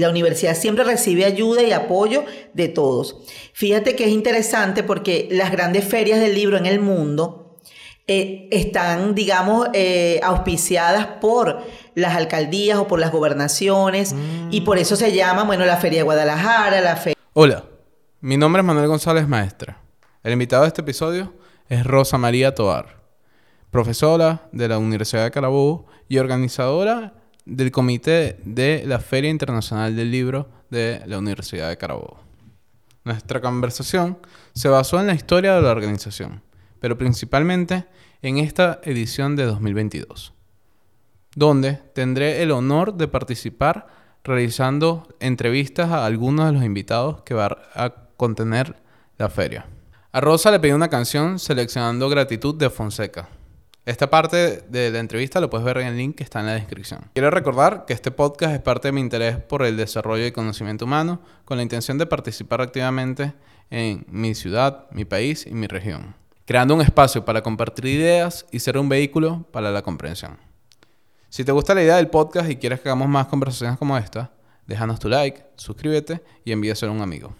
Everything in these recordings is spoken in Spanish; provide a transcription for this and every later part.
La universidad siempre recibe ayuda y apoyo de todos. Fíjate que es interesante porque las grandes ferias del libro en el mundo eh, están, digamos, eh, auspiciadas por las alcaldías o por las gobernaciones y por eso se llama, bueno, la Feria de Guadalajara, la Feria... Hola, mi nombre es Manuel González Maestra. El invitado de este episodio es Rosa María Toar, profesora de la Universidad de Carabobo y organizadora del comité de la Feria Internacional del Libro de la Universidad de Carabobo. Nuestra conversación se basó en la historia de la organización, pero principalmente en esta edición de 2022, donde tendré el honor de participar realizando entrevistas a algunos de los invitados que va a contener la feria. A Rosa le pedí una canción seleccionando Gratitud de Fonseca, esta parte de la entrevista lo puedes ver en el link que está en la descripción. Quiero recordar que este podcast es parte de mi interés por el desarrollo y conocimiento humano con la intención de participar activamente en mi ciudad, mi país y mi región, creando un espacio para compartir ideas y ser un vehículo para la comprensión. Si te gusta la idea del podcast y quieres que hagamos más conversaciones como esta, déjanos tu like, suscríbete y envíaselo a un amigo.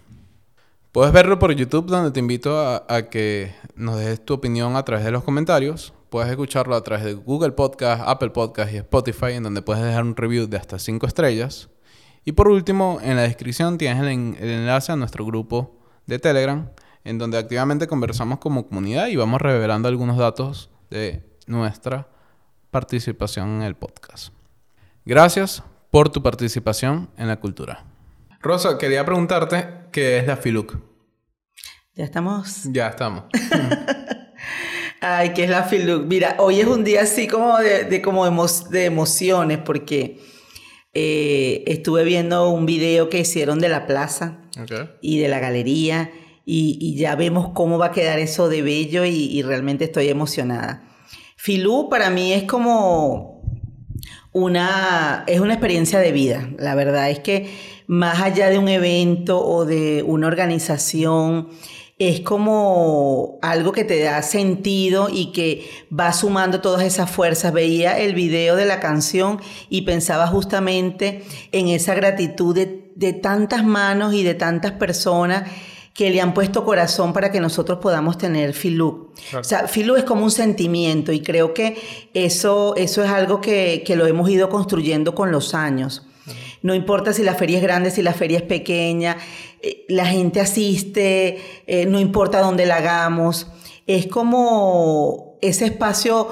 Puedes verlo por YouTube donde te invito a, a que nos dejes tu opinión a través de los comentarios Puedes escucharlo a través de Google Podcast, Apple Podcast y Spotify, en donde puedes dejar un review de hasta 5 estrellas. Y por último, en la descripción tienes el, enlace a nuestro grupo de Telegram, en donde activamente conversamos como comunidad y vamos revelando algunos datos de nuestra participación en el podcast. Gracias por tu participación en la cultura. Rosa, quería preguntarte qué es la FILUC. Ya estamos. Ya estamos. Ay, que es la Filuc. Mira, hoy es un día así como de, como de emociones porque eh, estuve viendo un video que hicieron de la plaza y de la galería y, ya vemos cómo va a quedar eso de bello y, realmente estoy emocionada. Filú para mí es como una, es una experiencia de vida. La verdad es que más allá de un evento o de una organización, es como algo que te da sentido y que va sumando todas esas fuerzas. Veía el video de la canción y pensaba justamente en esa gratitud de, tantas manos y de tantas personas que le han puesto corazón para que nosotros podamos tener Filú. O sea, Filú es como un sentimiento y creo que eso, eso es algo que, que lo hemos ido construyendo con los años. No importa si la feria es grande, si la feria es pequeña, eh, la gente asiste, eh, no importa dónde la hagamos. Es como ese espacio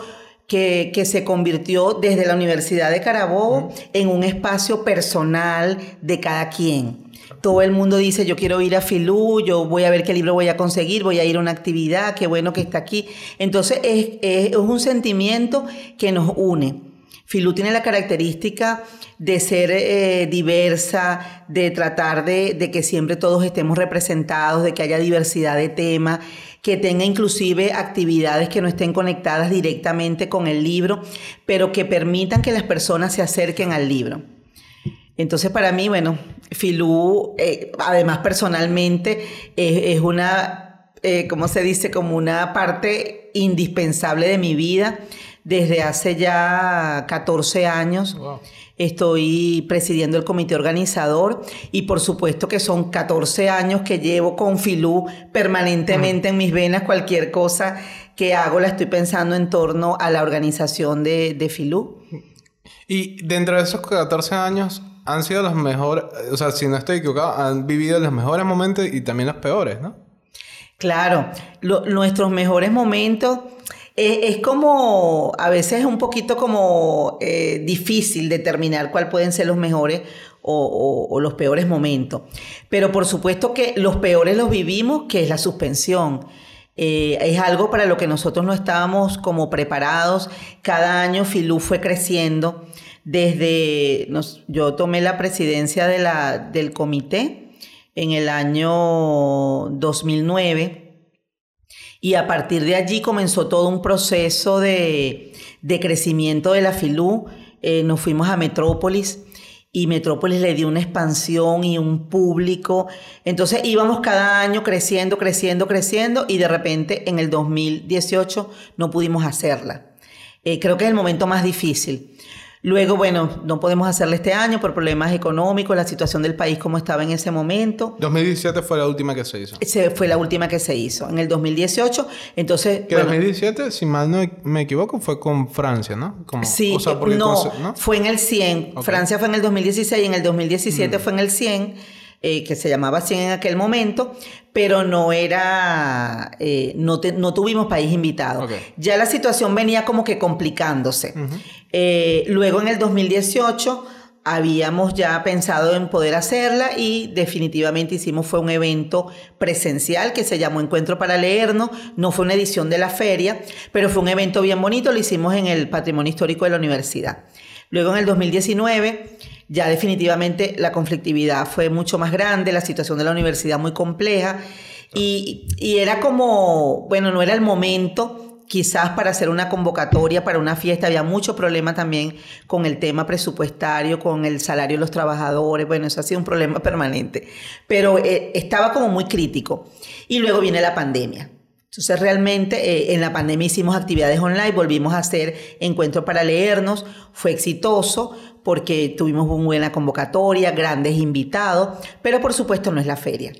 que, se convirtió desde la Universidad de Carabobo en un espacio personal de cada quien. Todo el mundo dice, yo quiero ir a Filú, yo voy a ver qué libro voy a conseguir, voy a ir a una actividad, qué bueno que está aquí. Entonces es, es un sentimiento que nos une. Filú tiene la característica de ser eh, diversa, de tratar de, que siempre todos estemos representados, de que haya diversidad de temas, que tenga inclusive actividades que no estén conectadas directamente con el libro, pero que permitan que las personas se acerquen al libro. Entonces, para mí, bueno, Filú, eh, además personalmente, es una, eh, ¿cómo se dice? Como una parte indispensable de mi vida desde hace ya 14 años. Estoy presidiendo el comité organizador y por supuesto que son 14 años que llevo con Filú permanentemente en mis venas. Cualquier cosa que hago la estoy pensando en torno a la organización de, de Filú. Y dentro de esos 14 años han sido los mejores, o sea, si no estoy equivocado, han vivido los mejores momentos y también los peores, ¿no? Claro, nuestros mejores momentos es como, a veces es un poquito como eh, difícil determinar cuáles pueden ser los mejores o, los peores momentos. Pero por supuesto que los peores los vivimos, que es la suspensión. Eh, es algo para lo que nosotros no estábamos como preparados. Cada año Filú fue creciendo. Desde, yo tomé la presidencia del comité en el año 2009 y a partir de allí comenzó todo un proceso de, crecimiento de la FILU. Eh, nos fuimos a Metrópolis y Metrópolis le dio una expansión y un público. Entonces íbamos cada año creciendo, creciendo, creciendo y de repente en el 2018 no pudimos hacerla. Eh, creo que es el momento más difícil. Luego, bueno, no podemos hacerle este año por problemas económicos, la situación del país como estaba en ese momento. 2017 fue la última que se hizo. Se, fue la última que se hizo. En el 2018, entonces... Que 2017, si mal no me equivoco, fue con Francia, ¿no? sí, no, fue en el 100. Francia fue en el 2016 y en el 2017 mm. fue en el 100. Eh, que se llamaba 100 en aquel momento, pero no era, eh, no, no, tuvimos país invitado. Ya la situación venía como que complicándose. Eh, luego en el 2018 habíamos ya pensado en poder hacerla y definitivamente hicimos fue un evento presencial que se llamó Encuentro para Leernos, no fue una edición de la feria, pero fue un evento bien bonito, lo hicimos en el Patrimonio Histórico de la Universidad. Luego en el 2019 ya definitivamente la conflictividad fue mucho más grande, la situación de la universidad muy compleja y, era como, bueno, no era el momento quizás para hacer una convocatoria para una fiesta. Había mucho problema también con el tema presupuestario, con el salario de los trabajadores. Bueno, eso ha sido un problema permanente. Pero eh, estaba como muy crítico. Y luego viene la pandemia. Entonces realmente eh, en la pandemia hicimos actividades online, volvimos a hacer encuentros para leernos, fue exitoso porque tuvimos una buena convocatoria, grandes invitados, pero por supuesto no es la feria.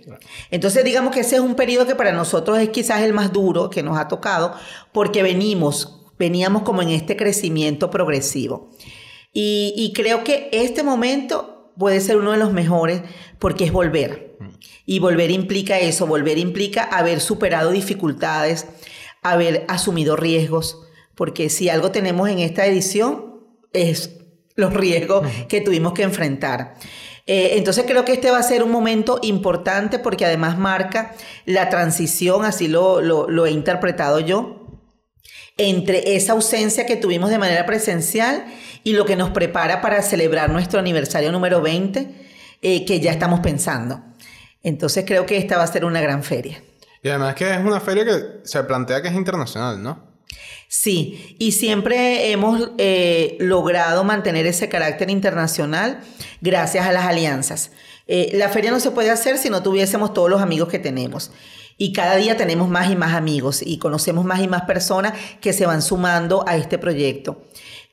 Entonces digamos que ese es un periodo que para nosotros es quizás el más duro que nos ha tocado porque venimos, veníamos como en este crecimiento progresivo. Y, y creo que este momento puede ser uno de los mejores porque es volver. Y volver implica eso, volver implica haber superado dificultades, haber asumido riesgos, porque si algo tenemos en esta edición es los riesgos que tuvimos que enfrentar. Eh, entonces creo que este va a ser un momento importante porque además marca la transición, así lo, lo, he interpretado yo, entre esa ausencia que tuvimos de manera presencial y lo que nos prepara para celebrar nuestro aniversario número 20, eh, que ya estamos pensando. Entonces creo que esta va a ser una gran feria. Y además que es una feria que se plantea que es internacional, ¿no? Sí, y siempre hemos eh, logrado mantener ese carácter internacional gracias a las alianzas. Eh, la feria no se puede hacer si no tuviésemos todos los amigos que tenemos. Y cada día tenemos más y más amigos y conocemos más y más personas que se van sumando a este proyecto.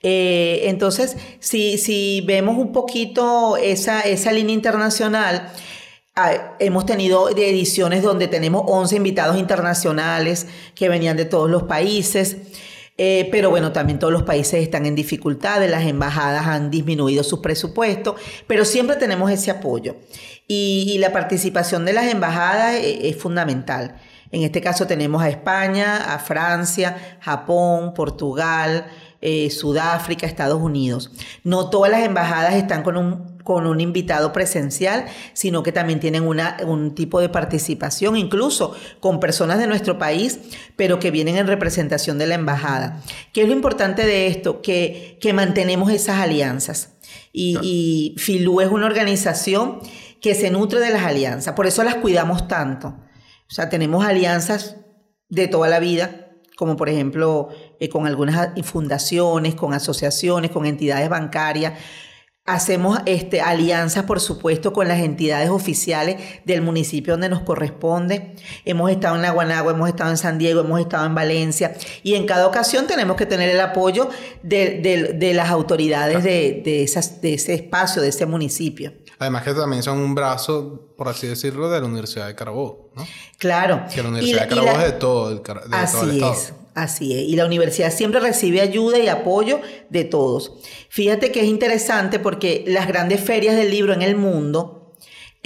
Eh, entonces, si, si vemos un poquito esa, esa línea internacional, Ah, hemos tenido ediciones donde tenemos 11 invitados internacionales que venían de todos los países. Eh, pero bueno, también todos los países están en dificultades, las embajadas han disminuido sus presupuestos, pero siempre tenemos ese apoyo. Y, la participación de las embajadas eh, es, fundamental. En este caso tenemos a España, a Francia, Japón, Portugal, eh, Sudáfrica, Estados Unidos. No todas las embajadas están con un con un invitado presencial, sino que también tienen una, un tipo de participación, incluso con personas de nuestro país, pero que vienen en representación de la embajada. ¿Qué es lo importante de esto? Que, que mantenemos esas alianzas. Y, y FILU es una organización que se nutre de las alianzas, por eso las cuidamos tanto. O sea, tenemos alianzas de toda la vida, como por ejemplo eh, con algunas fundaciones, con asociaciones, con entidades bancarias, Hacemos este, alianzas, por supuesto, con las entidades oficiales del municipio donde nos corresponde. Hemos estado en Naguanagua, hemos estado en San Diego, hemos estado en Valencia y en cada ocasión tenemos que tener el apoyo de, las autoridades de, esas, de ese espacio, de ese municipio. Además que también son un brazo, por así decirlo, de la Universidad de Carabobo, ¿no? Claro. Que la Universidad de Carabobo es de todo el, de así todo el estado. Es. Así es, y la universidad siempre recibe ayuda y apoyo de todos. Fíjate que es interesante porque las grandes ferias del libro en el mundo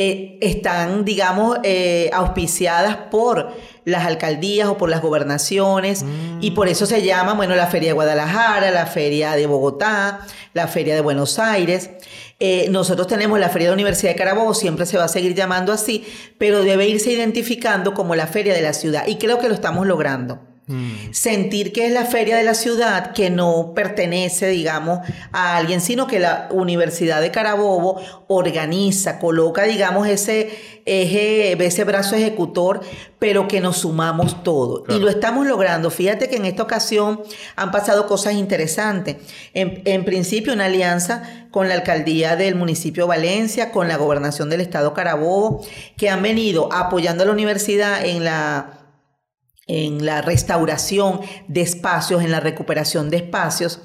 eh, están, digamos, eh, auspiciadas por las alcaldías o por las gobernaciones mm. y por eso se llama, bueno, la Feria de Guadalajara, la Feria de Bogotá, la Feria de Buenos Aires. Eh, nosotros tenemos la Feria de la Universidad de Carabobo, siempre se va a seguir llamando así, pero debe irse identificando como la Feria de la Ciudad y creo que lo estamos logrando. Mm. Sentir que es la feria de la ciudad, que no pertenece, digamos, a alguien, sino que la Universidad de Carabobo organiza, coloca, digamos, ese eje, ese brazo ejecutor, pero que nos sumamos todos. Y lo estamos logrando. Fíjate que en esta ocasión han pasado cosas interesantes. En, en principio, una alianza con la alcaldía del municipio de Valencia, con la gobernación del estado Carabobo, que han venido apoyando a la universidad en la en la restauración de espacios, en la recuperación de espacios,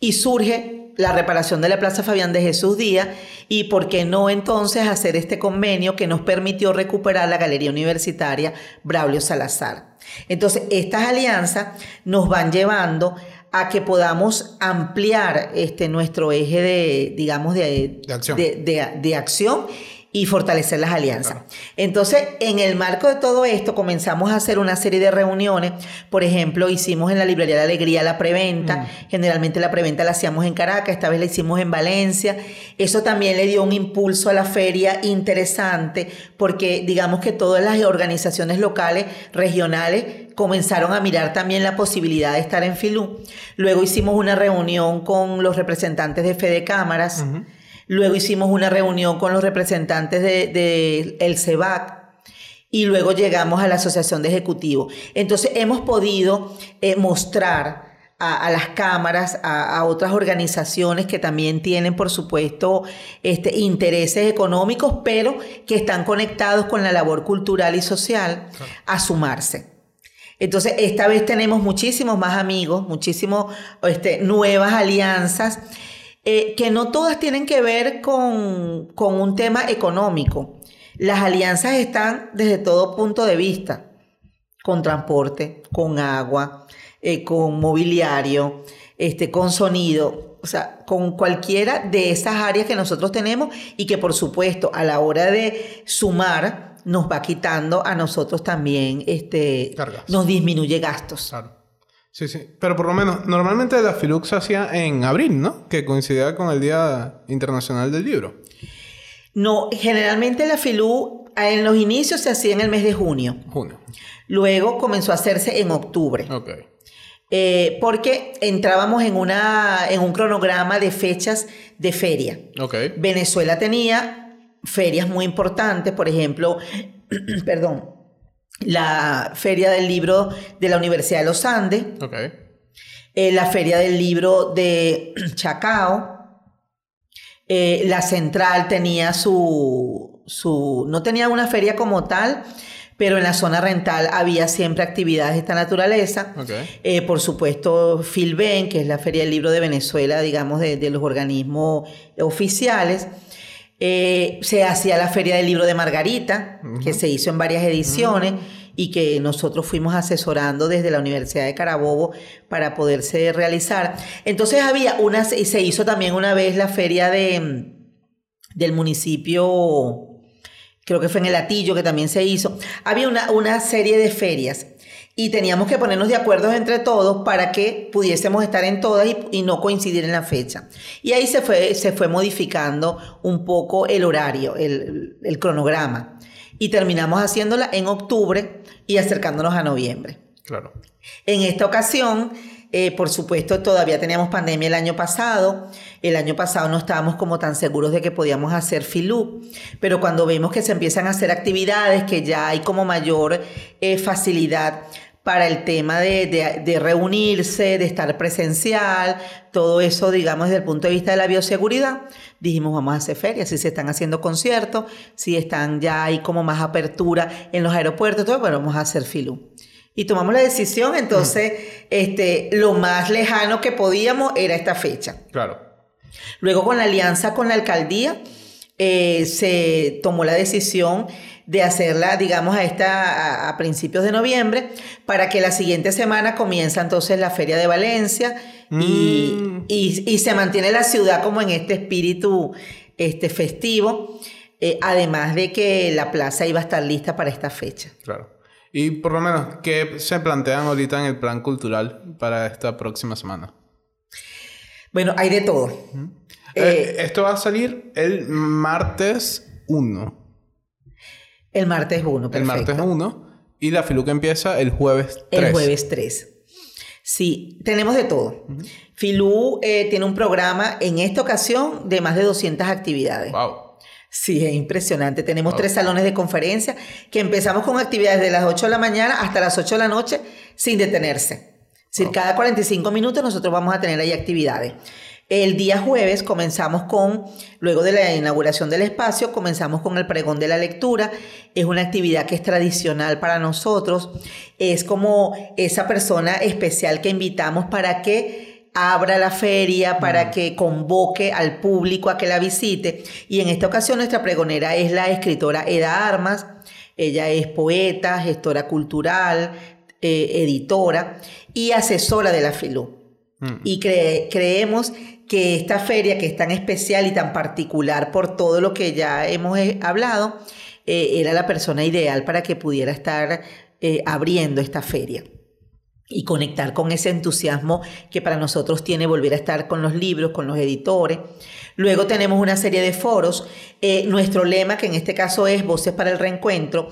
y surge la reparación de la Plaza Fabián de Jesús Díaz y por qué no entonces hacer este convenio que nos permitió recuperar la Galería Universitaria Braulio Salazar. Entonces, estas alianzas nos van llevando a que podamos ampliar este, nuestro eje de, digamos, de, acción. de acción y fortalecer las alianzas. Entonces, en el marco de todo esto, comenzamos a hacer una serie de reuniones. Por ejemplo, hicimos en la Librería de la Alegría la preventa. Mm. Generalmente la preventa la hacíamos en Caracas, esta vez la hicimos en Valencia. Eso también le dio un impulso a la feria interesante, porque digamos que todas las organizaciones locales, regionales, comenzaron a mirar también la posibilidad de estar en Filú. Luego hicimos una reunión con los representantes de Fede Cámaras. Luego hicimos una reunión con los representantes del de, el CEBAC y luego llegamos a la Asociación de Ejecutivos. Entonces hemos podido eh, mostrar a, las cámaras, a, otras organizaciones que también tienen, por supuesto, este, intereses económicos, pero que están conectados con la labor cultural y social, a sumarse. Entonces, esta vez tenemos muchísimos más amigos, muchísimas este, nuevas alianzas eh, que no todas tienen que ver con, un tema económico. Las alianzas están desde todo punto de vista, con transporte, con agua, eh, con mobiliario, este, con sonido, o sea, con cualquiera de esas áreas que nosotros tenemos y que por supuesto a la hora de sumar nos va quitando a nosotros también, este, nos disminuye gastos. Sí, sí. Pero por lo menos, normalmente la FILUC se hacía en abril, ¿no? Que coincidía con el Día Internacional del Libro. No, generalmente la FILU en los inicios se hacía en el mes de junio. Junio. Luego comenzó a hacerse en octubre. Ok. Eh, porque entrábamos en, una, en un cronograma de fechas de feria. Ok. Venezuela tenía ferias muy importantes, por ejemplo, perdón, la Feria del Libro de la Universidad de los Andes, eh, la Feria del Libro de Chacao, eh, la Central tenía su, su, no tenía una feria como tal, pero en la zona rental había siempre actividades de esta naturaleza. Eh, por supuesto, Filben, que es la Feria del Libro de Venezuela, digamos, de, los organismos oficiales. Eh, se hacía la Feria del Libro de Margarita, que se hizo en varias ediciones y que nosotros fuimos asesorando desde la Universidad de Carabobo para poderse realizar. Entonces había una, y se hizo también una vez la feria de, del municipio, creo que fue en el Atillo que también se hizo. Había una, una serie de ferias y teníamos que ponernos de acuerdo entre todos para que pudiésemos estar en todas y, no coincidir en la fecha. Y ahí se fue, se fue modificando un poco el horario, el, cronograma. Y terminamos haciéndola en octubre y acercándonos a noviembre. Claro. En esta ocasión, eh, por supuesto, todavía teníamos pandemia el año pasado. El año pasado no estábamos como tan seguros de que podíamos hacer FILU, pero cuando vemos que se empiezan a hacer actividades, que ya hay como mayor eh, facilidad para el tema de, reunirse, de estar presencial, todo eso, digamos, desde el punto de vista de la bioseguridad, dijimos, vamos a hacer ferias, si se están haciendo conciertos, si están ya hay como más apertura en los aeropuertos, todo, bueno, vamos a hacer FILU. Y tomamos la decisión, entonces, este, lo más lejano que podíamos era esta fecha. Claro. Luego, con la alianza con la alcaldía, eh, se tomó la decisión de hacerla, digamos, a, esta, a, principios de noviembre, para que la siguiente semana comienza entonces la Feria de Valencia y, mm. y, se mantiene la ciudad como en este espíritu este, festivo, eh, además de que la plaza iba a estar lista para esta fecha. Claro. Y por lo menos, ¿qué se plantean ahorita en el plan cultural para esta próxima semana? Bueno, hay de todo. Eh, eh, esto va a salir el martes 1. El martes 1, El martes 1. Y la Filuca empieza el jueves 3. El jueves 3. Sí, tenemos de todo. Filú eh, tiene un programa en esta ocasión de más de 200 actividades. Wow. Sí, es impresionante. Tenemos tres salones de conferencia que empezamos con actividades de las 8 de la mañana hasta las 8 de la noche sin detenerse. Es decir, cada 45 minutos nosotros vamos a tener ahí actividades. El día jueves comenzamos con, luego de la inauguración del espacio, comenzamos con el pregón de la lectura. Es una actividad que es tradicional para nosotros. Es como esa persona especial que invitamos para que abra la feria, para que convoque al público a que la visite. Y en esta ocasión nuestra pregonera es la escritora Eda Armas. Ella es poeta, gestora cultural, eh, editora y asesora de la FILU. Mm. Y creemos que esta feria, que es tan especial y tan particular por todo lo que ya hemos eh, hablado, eh, era la persona ideal para que pudiera estar abriendo esta feria y conectar con ese entusiasmo que para nosotros tiene volver a estar con los libros, con los editores. Luego tenemos una serie de foros. Eh, nuestro lema, que en este caso es Voces para el Reencuentro,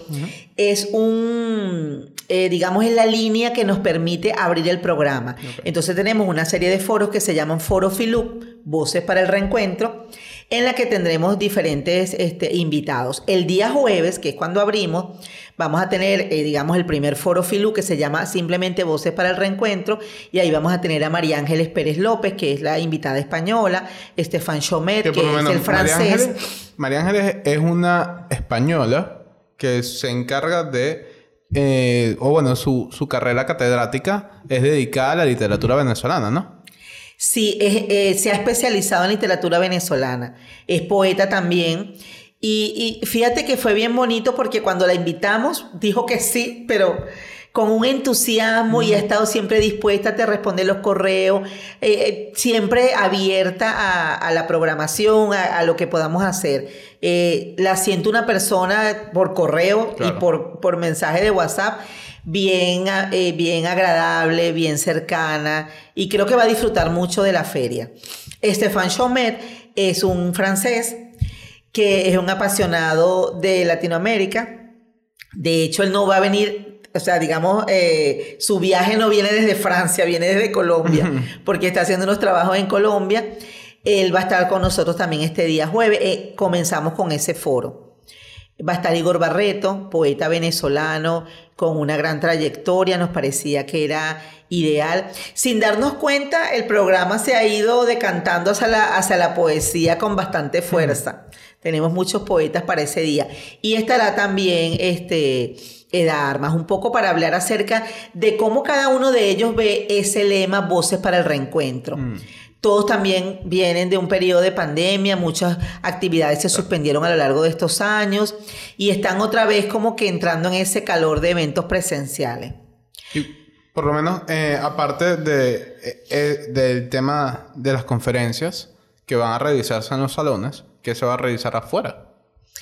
es un, eh, digamos, es la línea que nos permite abrir el programa. Entonces tenemos una serie de foros que se llaman Foro Filup, Voces para el Reencuentro, en la que tendremos diferentes este, invitados. El día jueves, que es cuando abrimos, vamos a tener, eh, digamos, el primer foro Filu que se llama simplemente Voces para el Reencuentro y ahí vamos a tener a María Ángeles Pérez López, que es la invitada española, Estefan Chomet, que, es el francés. María Ángeles, es una española que se encarga de eh, o bueno, su, su, carrera catedrática es dedicada a la literatura venezolana, ¿no? Sí, eh, se ha especializado en literatura venezolana. Es poeta también. Y, fíjate que fue bien bonito porque cuando la invitamos dijo que sí, pero con un entusiasmo y ha estado siempre dispuesta a te responder los correos, eh, eh, siempre abierta a, la programación, a, lo que podamos hacer. la siento una persona por correo y por, por mensaje de WhatsApp bien, eh, bien agradable, bien cercana y creo que va a disfrutar mucho de la feria. Estefan Chomet es un francés que es un apasionado de Latinoamérica. De hecho, él no va a venir, o sea, digamos, eh, su viaje no viene desde Francia, viene desde Colombia, porque está haciendo unos trabajos en Colombia. Él va a estar con nosotros también este día jueves. Eh, comenzamos con ese foro. Va a estar Igor Barreto, poeta venezolano con una gran trayectoria, nos parecía que era ideal. Sin darnos cuenta, el programa se ha ido decantando hacia la, hacia la poesía con bastante fuerza. Tenemos muchos poetas para ese día. Y estará también este, Eda Armas, un poco para hablar acerca de cómo cada uno de ellos ve ese lema Voces para el Reencuentro. Mm. Todos también vienen de un periodo de pandemia, muchas actividades se suspendieron a lo largo de estos años y están otra vez como que entrando en ese calor de eventos presenciales. Y por lo menos, eh, aparte de, eh, eh, del tema de las conferencias que van a realizarse en los salones, ¿qué se va a realizar afuera,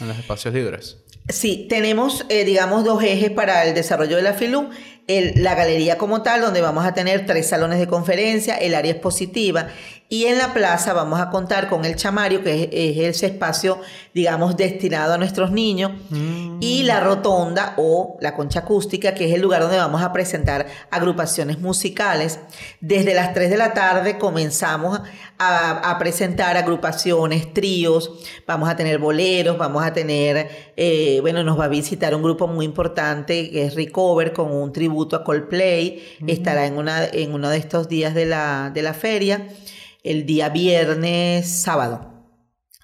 en los espacios libres? Sí, tenemos, digamos, dos ejes para el desarrollo de la FILU la galería como tal, donde vamos a tener tres salones de conferencia, el área expositiva y en la plaza vamos a contar con el chamario, que es, ese espacio, digamos, destinado a nuestros niños, mm. y la rotonda o la concha acústica, que es el lugar donde vamos a presentar agrupaciones musicales. Desde las 3 de la tarde comenzamos a, presentar agrupaciones, tríos, vamos a tener boleros, vamos a tener, eh, bueno, nos va a visitar un grupo muy importante que es Recover con un tributo a Coldplay, estará en, una, en uno de estos días de la, de la feria el día viernes, sábado.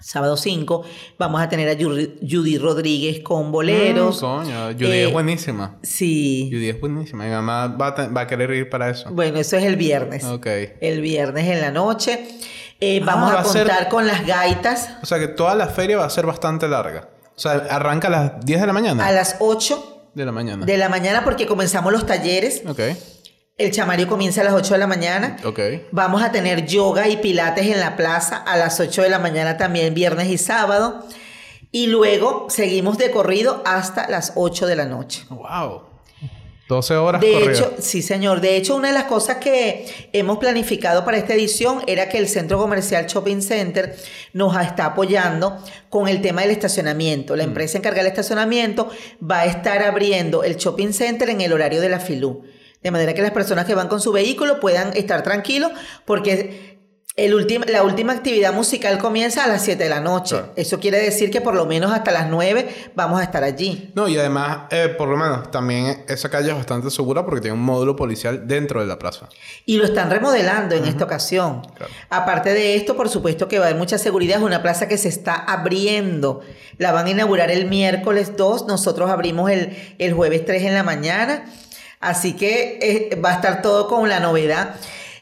Sábado 5, vamos a tener a Judy Rodríguez con boleros. Mm, coño, Judy es eh, buenísima. Sí. Judy es buenísima. Mi mamá va a, querer ir para eso. Bueno, eso es el viernes. Ok. El viernes en la noche. Eh, ah, vamos a contar con las gaitas. O sea que toda la feria va a ser bastante larga. O sea, arranca a las 10 de la mañana. A las 8 de la mañana. De la mañana porque comenzamos los talleres. Ok. El chamario comienza a las 8 de la mañana. Ok. Vamos a tener yoga y pilates en la plaza a las 8 de la mañana también, viernes y sábado. Y luego seguimos de corrido hasta las 8 de la noche. ¡Wow! 12 horas. De hecho, sí, señor. De hecho, una de las cosas que hemos planificado para esta edición era que el Centro Comercial Shopping Center nos está apoyando con el tema del estacionamiento. La mm. empresa encargada del estacionamiento va a estar abriendo el Shopping Center en el horario de la FILU de manera que las personas que van con su vehículo puedan estar tranquilos porque el la última actividad musical comienza a las 7 de la noche. Eso quiere decir que por lo menos hasta las 9 vamos a estar allí. No, y además, eh, por lo menos, también esa calle es bastante segura porque tiene un módulo policial dentro de la plaza. Y lo están remodelando en esta ocasión. Aparte de esto, por supuesto que va a haber mucha seguridad. Es una plaza que se está abriendo. La van a inaugurar el miércoles 2. Nosotros abrimos el, el jueves 3 en la mañana Así que eh, va a estar todo con la novedad.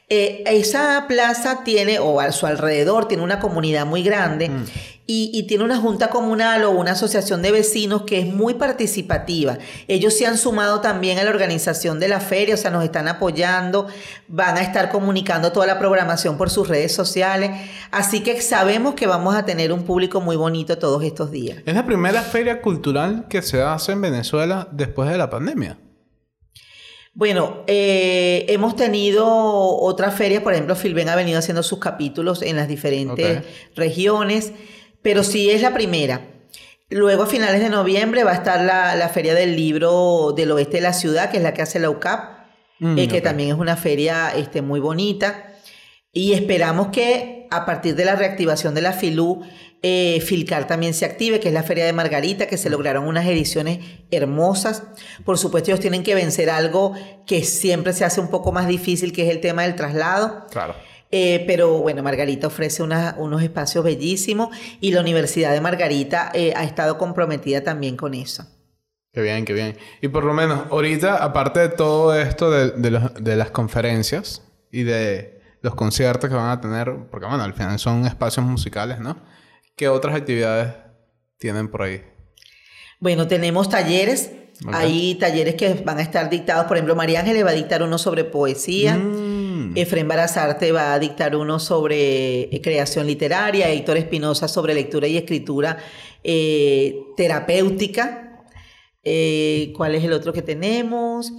Eh, esa plaza tiene, o a su alrededor, tiene una comunidad muy grande. Mm y, tiene una junta comunal o una asociación de vecinos que es muy participativa. Ellos se han sumado también a la organización de la feria, o sea, nos están apoyando, van a estar comunicando toda la programación por sus redes sociales, así que sabemos que vamos a tener un público muy bonito todos estos días. Es la primera feria cultural que se hace en Venezuela después de la pandemia. Bueno, eh, hemos tenido otras ferias, por ejemplo, Filben ha venido haciendo sus capítulos en las diferentes regiones pero sí es la primera. Luego a finales de noviembre va a estar la, Feria del Libro del Oeste de la Ciudad, que es la que hace la UCAP, mm, eh, que también es una feria este, muy bonita. Y esperamos que a partir de la reactivación de la FILU, eh, Filcar también se active, que es la Feria de Margarita, que se lograron unas ediciones hermosas. Por supuesto, ellos tienen que vencer algo que siempre se hace un poco más difícil, que es el tema del traslado. Claro. Eh, pero bueno, Margarita ofrece unos espacios bellísimos y la Universidad de Margarita eh, ha estado comprometida también con eso. Qué bien, qué bien. Y por lo menos, ahorita, aparte de todo esto de, las conferencias y de los conciertos que van a tener, porque bueno, al final son espacios musicales, ¿no? ¿Qué otras actividades tienen por ahí? Bueno, tenemos talleres. Hay talleres que van a estar dictados. Por ejemplo, María Ángeles va a dictar uno sobre poesía. Mm. Efraín Barazarte va a dictar uno sobre eh, creación literaria, Héctor Espinosa sobre lectura y escritura eh, terapéutica. Eh, ¿Cuál es el otro que tenemos?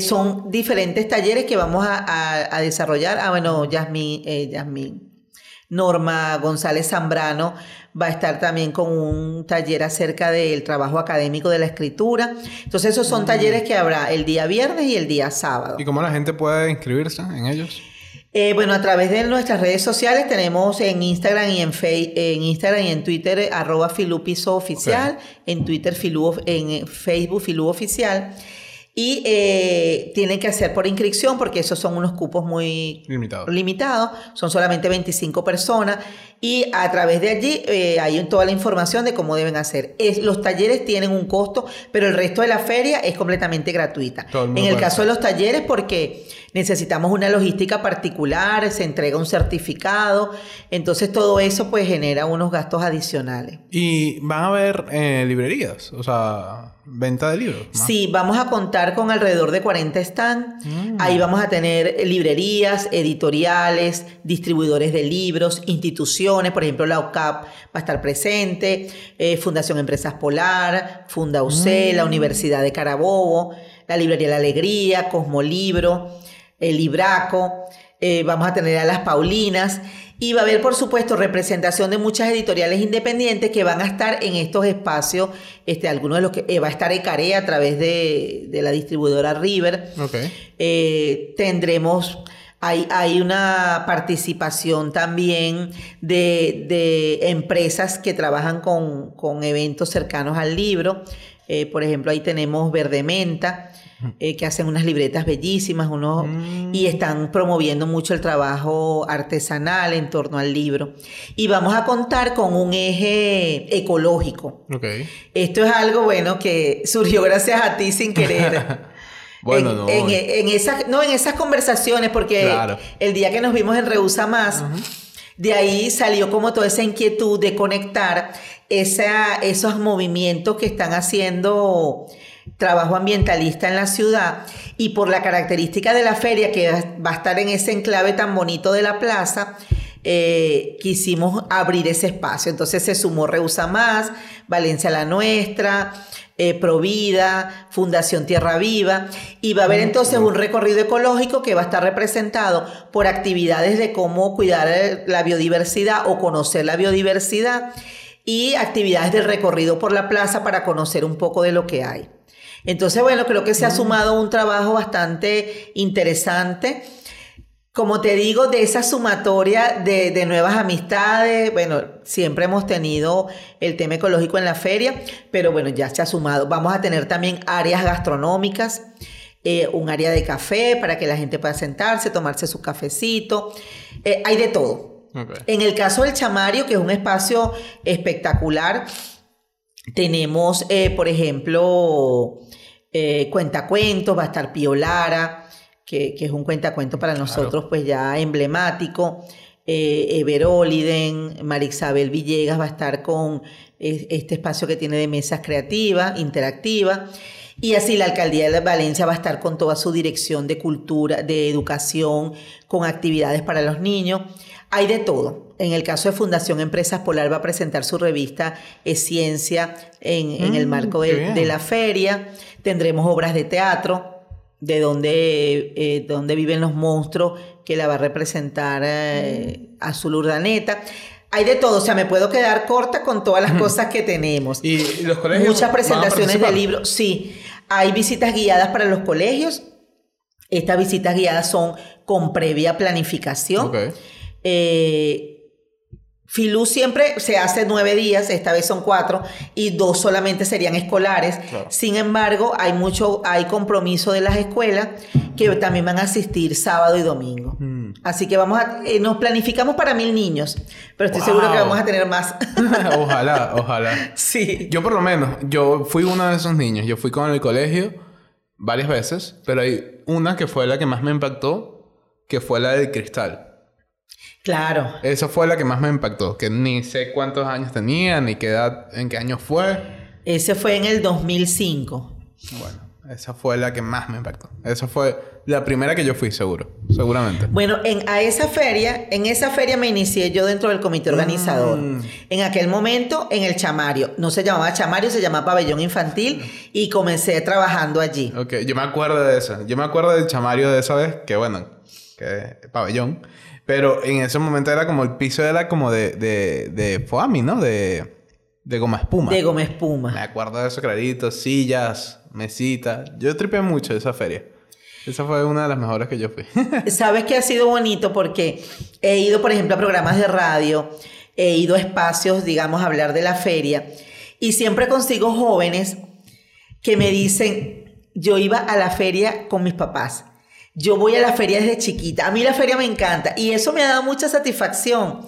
Son diferentes talleres que vamos a, desarrollar. Ah, bueno, Yasmín, Yasmín. Norma González Zambrano va a estar también con un taller acerca del trabajo académico de la escritura. Entonces esos son talleres que habrá el día viernes y el día sábado. ¿Y cómo la gente puede inscribirse en ellos? Eh, bueno, a través de nuestras redes sociales tenemos en Instagram y en, en Instagram y en Twitter arroba Filupiso Oficial, en Twitter Filu, en Facebook Filu Oficial. Y eh, tienen que hacer por inscripción porque esos son unos cupos muy limitados. Son solamente 25 personas. Y a través de allí eh, hay toda la información de cómo deben hacer. Es, los talleres tienen un costo, pero el resto de la feria es completamente gratuita. En el caso de los talleres, porque necesitamos una logística particular, se entrega un certificado, entonces todo eso pues genera unos gastos adicionales. ¿Y van a haber eh, librerías? O sea, venta de libros. Sí, vamos a contar con alrededor de 40 stands. Mm. Ahí vamos a tener librerías, editoriales, distribuidores de libros, instituciones, por ejemplo la OCAP va a estar presente, eh, Fundación Empresas Polar, Funda UC, la mm. Universidad de Carabobo, la Librería La Alegría, Cosmolibro el Libraco, eh, vamos a tener a las Paulinas y va a haber, por supuesto, representación de muchas editoriales independientes que van a estar en estos espacios, este, algunos de los que eh, va a estar Ecare a través de, la distribuidora River. Eh, tendremos... Hay, hay, una participación también de, empresas que trabajan con, con, eventos cercanos al libro. por ejemplo, ahí tenemos Verde Menta, eh, que hacen unas libretas bellísimas uno, mm. y están promoviendo mucho el trabajo artesanal en torno al libro. Y vamos a contar con un eje ecológico. Esto es algo bueno que surgió gracias a ti sin querer. bueno, no. En, esas, no, en esas conversaciones, porque el día que nos vimos en Rehúsa Más, de ahí salió como toda esa inquietud de conectar esa, esos movimientos que están haciendo trabajo ambientalista en la ciudad y por la característica de la feria que va a estar en ese enclave tan bonito de la plaza, eh, quisimos abrir ese espacio. Entonces se sumó Reusa Más, Valencia la Nuestra, eh, Provida, Fundación Tierra Viva, y va a haber entonces un recorrido ecológico que va a estar representado por actividades de cómo cuidar la biodiversidad o conocer la biodiversidad y actividades de recorrido por la plaza para conocer un poco de lo que hay. Entonces, bueno, creo que se ha sumado un trabajo bastante interesante. Como te digo, de esa sumatoria de, nuevas amistades, bueno, siempre hemos tenido el tema ecológico en la feria, pero bueno, ya se ha sumado. Vamos a tener también áreas gastronómicas, eh, un área de café para que la gente pueda sentarse, tomarse su cafecito. Eh, hay de todo. En el caso del chamario, que es un espacio espectacular, tenemos, eh, por ejemplo, eh, Cuentacuentos, va a estar Pío Lara, que, es un cuentacuento para nosotros, pues ya emblemático. Eh, Ever Oliden, Marixabel Villegas va a estar con este espacio que tiene de mesas creativas, interactiva. Y así la alcaldía de Valencia va a estar con toda su dirección de cultura, de educación, con actividades para los niños. Hay de todo. En el caso de Fundación Empresas Polar va a presentar su revista Es Ciencia en, el mm, marco de, la feria. Tendremos obras de teatro, de donde, eh, donde viven los monstruos, que la va a representar eh, Azul Urdaneta. Hay de todo, o sea, me puedo quedar corta con todas las cosas que tenemos. ¿Y los colegios? Muchas presentaciones de libros, sí. Hay visitas guiadas para los colegios. Estas visitas guiadas son con previa planificación. Eh, Filú siempre se hace nueve días, esta vez son cuatro, y dos solamente serían escolares. Sin embargo, hay mucho, hay compromiso de las escuelas que también van a asistir sábado y domingo. Mm. Así que vamos a, eh, nos planificamos para mil niños, pero estoy seguro que vamos a tener más. ojalá, ojalá. Sí. Yo por lo menos, yo fui uno de esos niños. Yo fui con el colegio varias veces, pero hay una que fue la que más me impactó, que fue la del cristal. Claro. Esa fue la que más me impactó, que ni sé cuántos años tenía, ni qué edad, en qué año fue. Ese fue en el 2005. Bueno, esa fue la que más me impactó. Esa fue la primera que yo fui, seguro, seguramente. Bueno, en, a esa feria, en esa feria me inicié yo dentro del comité organizador. Mm. En aquel momento, en el chamario. No se llamaba chamario, se llamaba pabellón infantil y comencé trabajando allí. Ok, yo me acuerdo de eso. Yo me acuerdo del chamario de esa vez, que bueno, que pabellón. Pero en ese momento era como el piso era como de, de, de foami, ¿no? De, de goma espuma. De goma espuma. Me acuerdo de eso clarito, sillas, mesitas. Yo tripé mucho esa feria. Esa fue una de las mejores que yo fui. Sabes que ha sido bonito porque he ido, por ejemplo, a programas de radio, he ido a espacios, digamos, a hablar de la feria y siempre consigo jóvenes que me dicen, yo iba a la feria con mis papás yo voy a la feria desde chiquita. A mí la feria me encanta y eso me ha dado mucha satisfacción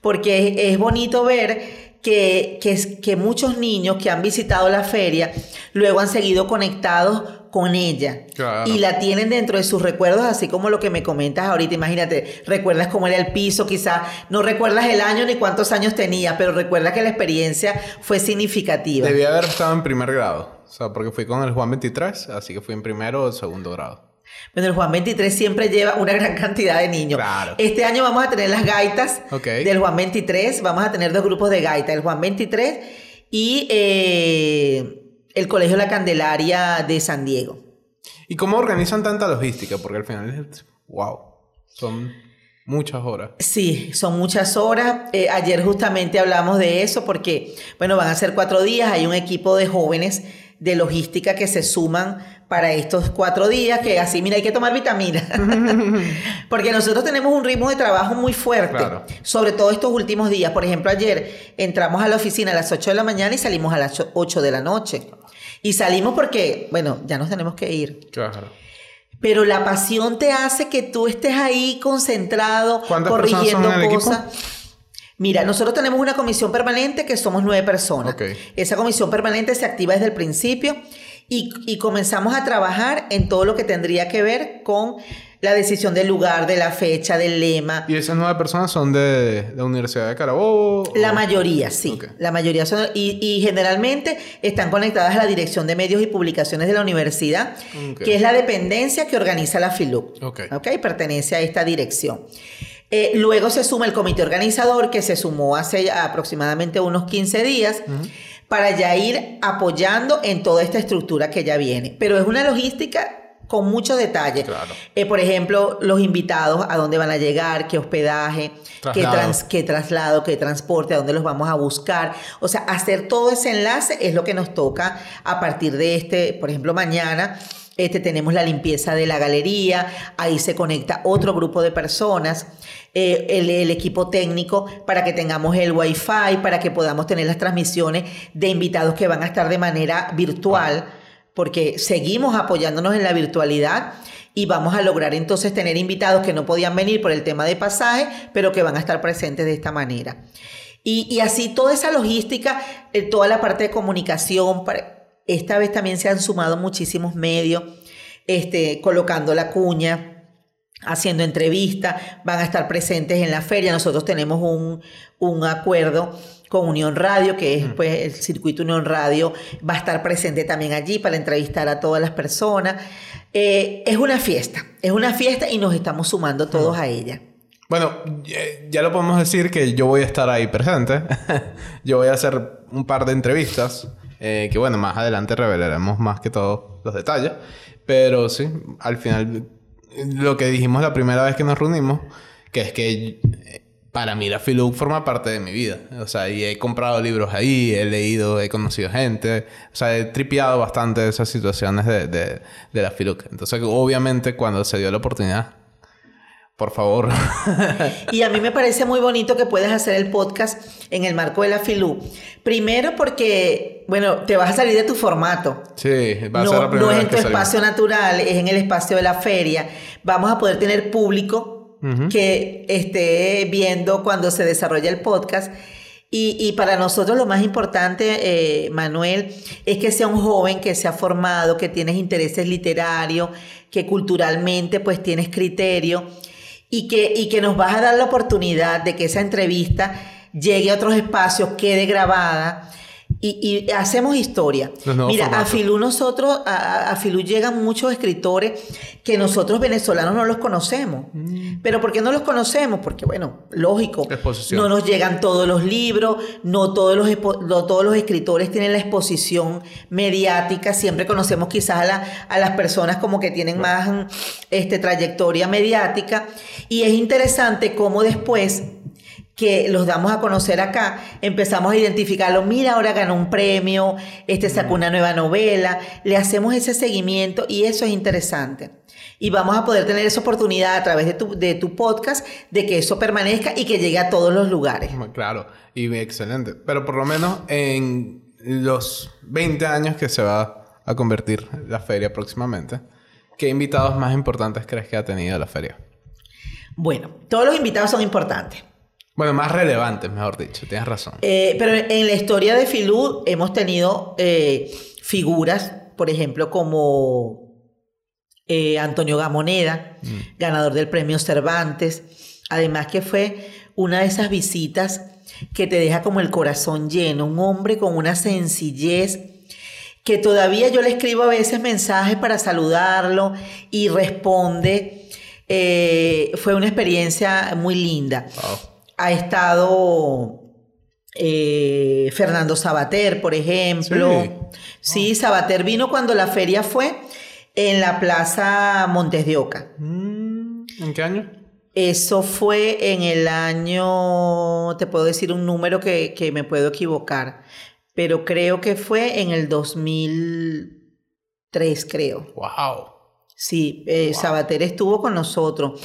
porque es, bonito ver que, que, muchos niños que han visitado la feria luego han seguido conectados con ella y la tienen dentro de sus recuerdos, así como lo que me comentas ahorita. Imagínate, recuerdas cómo era el piso, quizás no recuerdas el año ni cuántos años tenía, pero recuerdas que la experiencia fue significativa. Debía haber estado en primer grado, o sea, porque fui con el Juan 23, así que fui en primero o segundo grado. Bueno, el Juan 23 siempre lleva una gran cantidad de niños. Este año vamos a tener las gaitas del Juan 23. Vamos a tener dos grupos de gaitas, el Juan 23 y eh, el Colegio La Candelaria de San Diego. ¿Y cómo organizan tanta logística? Porque al final es... ¡Wow! Son muchas horas. Sí, son muchas horas. Eh, ayer justamente hablamos de eso porque, bueno, van a ser cuatro días. Hay un equipo de jóvenes de logística que se suman para estos cuatro días, que así, mira, hay que tomar vitaminas. Porque nosotros tenemos un ritmo de trabajo muy fuerte, sobre todo estos últimos días. Por ejemplo, ayer entramos a la oficina a las 8 de la mañana y salimos a las 8 de la noche. Y salimos porque, bueno, ya nos tenemos que ir. Claro. Pero la pasión te hace que tú estés ahí concentrado, corrigiendo cosas. Mira, nosotros tenemos una comisión permanente que somos nueve personas. Esa comisión permanente se activa desde el principio y, comenzamos a trabajar en todo lo que tendría que ver con la decisión del lugar, de la fecha, del lema. ¿Y esas nueve personas son de la Universidad de Carabobo? La mayoría, sí. La mayoría son... Y, generalmente están conectadas a la Dirección de Medios y Publicaciones de la Universidad, que es la dependencia que organiza la FILUC. Ok. Pertenece a esta dirección. Eh, luego se suma el comité organizador, que se sumó hace aproximadamente unos 15 días para ya ir apoyando en toda esta estructura que ya viene. Pero es una logística con muchos detalles. Claro. Eh, por ejemplo, los invitados, a dónde van a llegar, qué hospedaje, qué, qué, traslado, qué transporte, a dónde los vamos a buscar. O sea, hacer todo ese enlace es lo que nos toca a partir de este, por ejemplo, mañana. Este, tenemos la limpieza de la galería, ahí se conecta otro grupo de personas, eh, el, equipo técnico para que tengamos el wifi, para que podamos tener las transmisiones de invitados que van a estar de manera virtual, porque seguimos apoyándonos en la virtualidad y vamos a lograr entonces tener invitados que no podían venir por el tema de pasaje, pero que van a estar presentes de esta manera. Y, así toda esa logística, eh, toda la parte de comunicación, esta vez también se han sumado muchísimos medios. este, colocando la cuña haciendo entrevistas, van a estar presentes en la feria. Nosotros tenemos un, un acuerdo con Unión Radio, que es pues, el circuito Unión Radio, va a estar presente también allí para entrevistar a todas las personas. Eh, es una fiesta, es una fiesta y nos estamos sumando todos a ella. Bueno, ya lo podemos decir que yo voy a estar ahí presente. yo voy a hacer un par de entrevistas, eh, que bueno, más adelante revelaremos más que todo los detalles. Pero sí, al final, lo que dijimos la primera vez que nos reunimos, que es que eh, para mí la FILUC forma parte de mi vida. O sea, y he comprado libros ahí, he leído, he conocido gente. O sea, he tripeado bastante esas situaciones de, de, de la FILUC. Entonces, obviamente, cuando se dio la oportunidad, por favor. y a mí me parece muy bonito que puedas hacer el podcast en el marco de la FILU. Primero porque, bueno, te vas a salir de tu formato. Sí, va a no, ser la No es en tu espacio natural, es en el espacio de la feria. Vamos a poder tener público que esté viendo cuando se desarrolla el podcast. Y, para nosotros lo más importante, eh, Manuel, es que sea un joven que se ha formado, que tienes intereses literarios, que culturalmente pues tienes criterio y que, y que nos vas a dar la oportunidad de que esa entrevista llegue a otros espacios, quede grabada y, hacemos historia. Mira, a Filú nosotros, a, Filú llegan muchos escritores que nosotros venezolanos no los conocemos. Mm. Pero ¿por qué no los conocemos? Porque, bueno, lógico, no nos llegan todos los libros, no todos los, todos los escritores tienen la exposición mediática, siempre conocemos quizás a, a las personas como que tienen más este, trayectoria mediática. Y es interesante cómo después que los damos a conocer acá, empezamos a identificarlo, mira, ahora ganó un premio, este sacó una nueva novela, le hacemos ese seguimiento y eso es interesante. Y vamos a poder tener esa oportunidad a través de tu, de tu podcast de que eso permanezca y que llegue a todos los lugares. Claro, y excelente. Pero por lo menos en los 20 años que se va a convertir la feria próximamente, ¿qué invitados más importantes crees que ha tenido la feria? Bueno, todos los invitados son importantes. Bueno, más relevantes, mejor dicho, tienes razón. Eh, pero en la historia de Filú hemos tenido eh, figuras, por ejemplo, como eh, Antonio Gamoneda, mm. ganador del premio Cervantes. Además que fue una de esas visitas que te deja como el corazón lleno, un hombre con una sencillez que todavía yo le escribo a veces mensajes para saludarlo y responde. fue una experiencia muy linda ha estado eh, Fernando Sabater, por ejemplo. Sí, Sabater vino cuando la feria fue en la Plaza Montes de Oca. Mm, ¿En qué año? Eso fue en el año, te puedo decir un número que, que me puedo equivocar, pero creo que fue en el 2003, creo. ¡Wow! Sí, eh, Sabater estuvo con nosotros.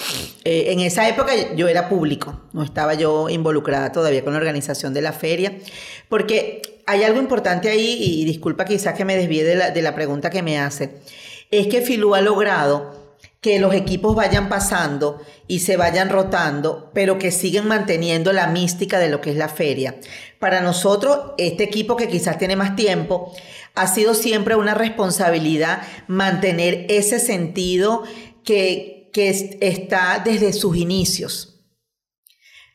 Eh, en esa época yo era público, no estaba yo involucrada todavía con la organización de la feria, porque hay algo importante ahí, y disculpa quizás que me desvíe de la, de la pregunta que me hace, es que Filú ha logrado que los equipos vayan pasando y se vayan rotando, pero que siguen manteniendo la mística de lo que es la feria. Para nosotros, este equipo que quizás tiene más tiempo, ha sido siempre una responsabilidad mantener ese sentido que, que está desde sus inicios.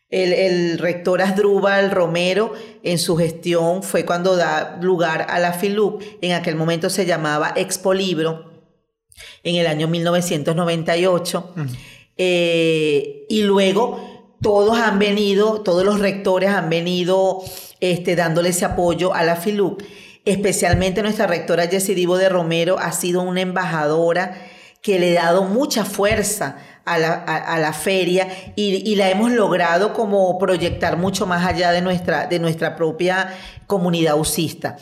El, rector Asdrúbal Romero en su gestión fue cuando da lugar a la FILUP, en aquel momento se llamaba Expo Libro, en el año 1998, eh, y luego todos han venido, todos los rectores han venido este, dándole ese apoyo a la FILUP. Especialmente nuestra rectora Jessie Divo de Romero ha sido una embajadora que le ha dado mucha fuerza a la, feria y, la hemos logrado como proyectar mucho más allá de nuestra, de nuestra propia comunidad usista.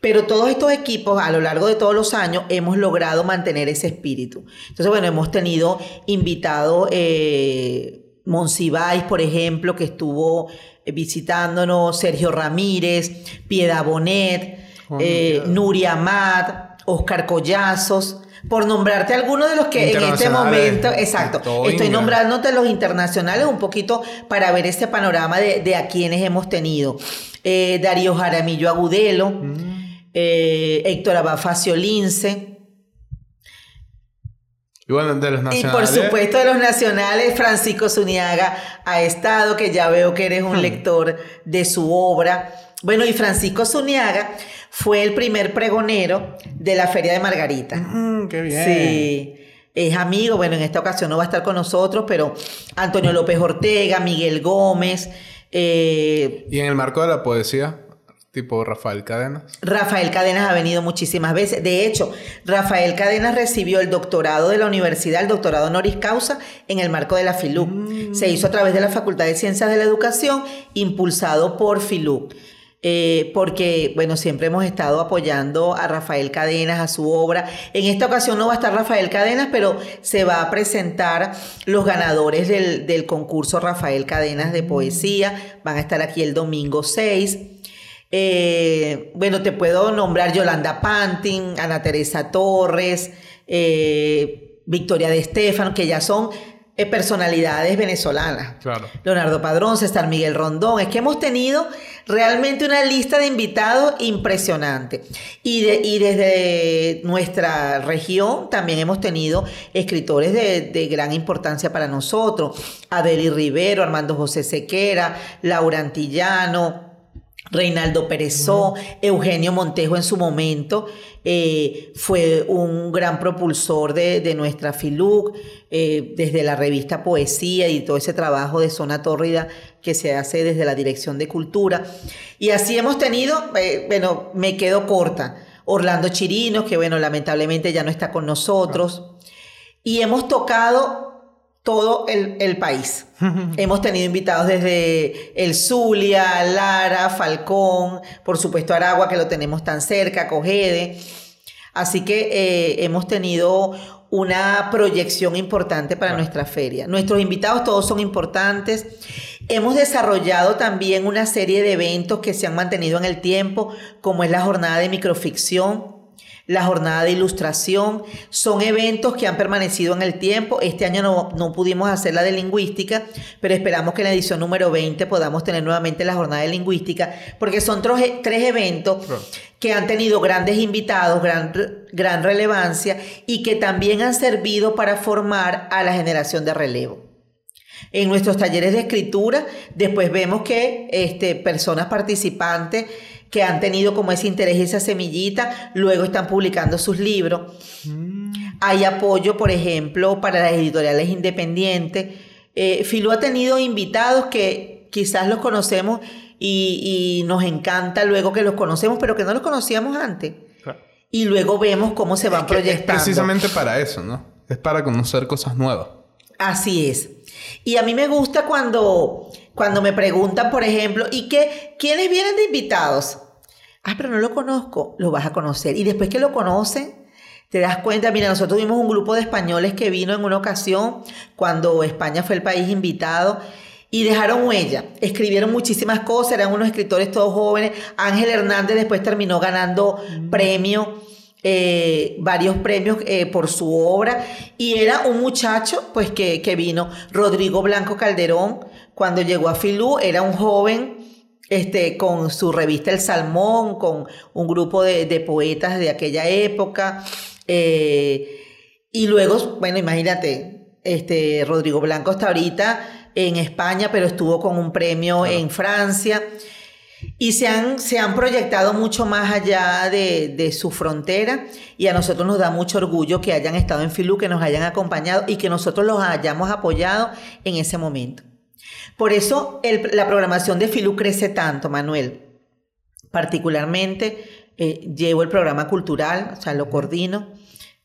Pero todos estos equipos a lo largo de todos los años hemos logrado mantener ese espíritu. Entonces, bueno, hemos tenido invitado eh, Monsiváis, por ejemplo, que estuvo visitándonos, Sergio Ramírez, Piedad Bonet, eh, Nuria Amat, Oscar Collazos, por nombrarte algunos de los que en este momento, exacto, estoy nombrándote los internacionales un poquito para ver este panorama de, a quienes hemos tenido. Eh, Darío Jaramillo Agudelo, mm. Eh, Héctor Abafacio Lince, Y bueno, de los nacionales. Y por supuesto de los nacionales, Francisco Zuniaga ha estado, que ya veo que eres un hmm. lector de su obra. Bueno, y Francisco Zuniaga fue el primer pregonero de la Feria de Margarita. Mm, ¡Qué bien! Sí. Es amigo, bueno, en esta ocasión no va a estar con nosotros, pero Antonio López Ortega, Miguel Gómez. Eh, ¿Y en el marco de la poesía? Tipo Rafael Cadenas. Rafael Cadenas ha venido muchísimas veces. De hecho, Rafael Cadenas recibió el doctorado de la universidad, el doctorado honoris causa, en el marco de la FILUC. Mm. Se hizo a través de la Facultad de Ciencias de la Educación, impulsado por FILUC. Eh, porque, bueno, siempre hemos estado apoyando a Rafael Cadenas, a su obra. En esta ocasión no va a estar Rafael Cadenas, pero se va a presentar los ganadores del, del concurso Rafael Cadenas de poesía. Van a estar aquí el domingo 6. Eh, bueno, te puedo nombrar Yolanda Pantin, Ana Teresa Torres, eh, Victoria de Estefano, que ya son eh, personalidades venezolanas. Claro. Leonardo Padrón, César Miguel Rondón. Es que hemos tenido realmente una lista de invitados impresionante. Y, desde nuestra región también hemos tenido escritores de, de gran importancia para nosotros. Adeli Rivero, Armando José Sequera, Laura Antillano. Reinaldo Perezó, Eugenio Montejo en su momento eh, fue un gran propulsor de, nuestra FILUC, eh, desde la revista Poesía y todo ese trabajo de Zona Tórrida que se hace desde la Dirección de Cultura. Y así hemos tenido, eh, bueno, me quedo corta, Orlando Chirino, que bueno, lamentablemente ya no está con nosotros. Y hemos tocado todo el, país. Hemos tenido invitados desde el Zulia, Lara, Falcón, por supuesto Aragua, que lo tenemos tan cerca, Cogede. Así que eh, hemos tenido una proyección importante para nuestra feria. Nuestros invitados todos son importantes. Hemos desarrollado también una serie de eventos que se han mantenido en el tiempo, como es la jornada de microficción, la jornada de ilustración. Son eventos que han permanecido en el tiempo. Este año no, pudimos hacer la de lingüística, pero esperamos que en la edición número 20 podamos tener nuevamente la jornada de lingüística, porque son tres, eventos que han tenido grandes invitados, gran, gran relevancia y que también han servido para formar a la generación de relevo. En nuestros talleres de escritura, después vemos que este, personas participantes que han tenido como ese interés y esa semillita, luego están publicando sus libros. Mm. Hay apoyo, por ejemplo, para las editoriales independientes. Eh, Filú ha tenido invitados que quizás los conocemos y, nos encanta luego que los conocemos, pero que no los conocíamos antes. Y luego vemos cómo se van proyectando. Es precisamente para eso, ¿no? Es para conocer cosas nuevas. Así es. Y a mí me gusta cuando, cuando me preguntan, por ejemplo, ¿y qué? ¿Quiénes vienen de invitados? Ah, pero no lo conozco. Lo vas a conocer. Y después que lo conocen, te das cuenta, mira, nosotros tuvimos un grupo de españoles que vino en una ocasión cuando España fue el país invitado y dejaron huella. Escribieron muchísimas cosas, eran unos escritores todos jóvenes. Ángel Hernández después terminó ganando mm. premio. Eh, varios premios eh, por su obra. Y era un muchacho pues que, que, vino. Rodrigo Blanco Calderón cuando llegó a Filú era un joven este, con su revista El Salmón con un grupo de, poetas de aquella época. Eh, y luego bueno imagínate este Rodrigo Blanco está ahorita en España pero estuvo con un premio en Francia y se han, se han proyectado mucho más allá de, su frontera y a nosotros nos da mucho orgullo que hayan estado en Filú, que nos hayan acompañado y que nosotros los hayamos apoyado en ese momento. Por eso la programación de Filú crece tanto, Manuel. Particularmente eh, llevo el programa cultural, o sea, lo coordino.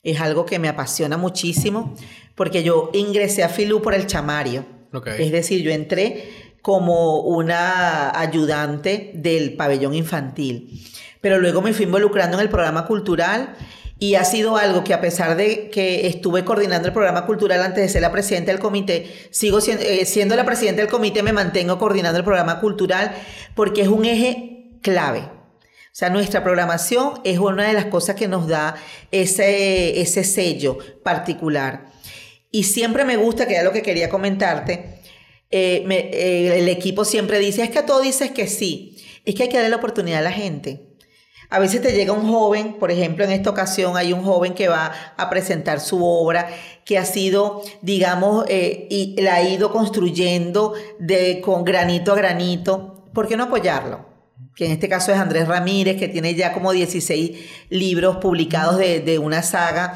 Es algo que me apasiona muchísimo porque yo ingresé a Filú por el chamario. Es decir, yo entré como una ayudante del pabellón infantil. Pero luego me fui involucrando en el programa cultural y ha sido algo que a pesar de que estuve coordinando el programa cultural antes de ser la presidenta del comité, sigo siendo, eh, siendo la presidenta del comité, me mantengo coordinando el programa cultural porque es un eje clave. O sea, nuestra programación es una de las cosas que nos da ese, ese sello particular. Y siempre me gusta, que era lo que quería comentarte, eh, eh, el equipo siempre dice, es que todo dices que sí, es que hay que darle la oportunidad a la gente. A veces te llega un joven, por ejemplo, en esta ocasión hay un joven que va a presentar su obra, que ha sido, digamos, eh, y la ha ido construyendo de, con granito a granito. ¿Por qué no apoyarlo? Que en este caso es Andrés Ramírez, que tiene ya como 16 libros publicados de, una saga.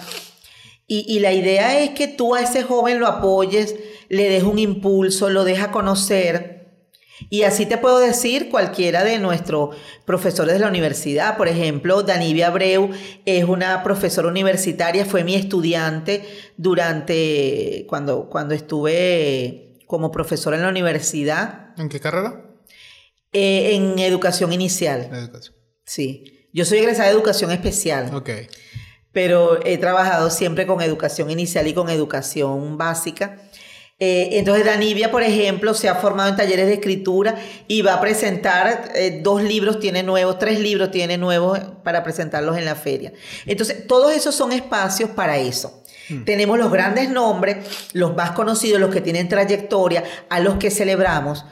Y, y la idea es que tú a ese joven lo apoyes, le des un impulso, lo deja conocer y así te puedo decir cualquiera de nuestros profesores de la universidad. Por ejemplo, Danivia Abreu es una profesora universitaria, fue mi estudiante durante cuando, cuando estuve como profesora en la universidad. ¿En qué carrera? Eh, en educación inicial. Educación. Sí. Yo soy egresada de educación especial. Ok. Pero he trabajado siempre con educación inicial y con educación básica. Eh, entonces Danivia, por ejemplo, se ha formado en talleres de escritura y va a presentar eh, dos libros, tiene nuevos, tres libros tiene nuevos para presentarlos en la feria. Entonces, todos esos son espacios para eso. Hmm. Tenemos los grandes nombres, los más conocidos, los que tienen trayectoria, a los que celebramos.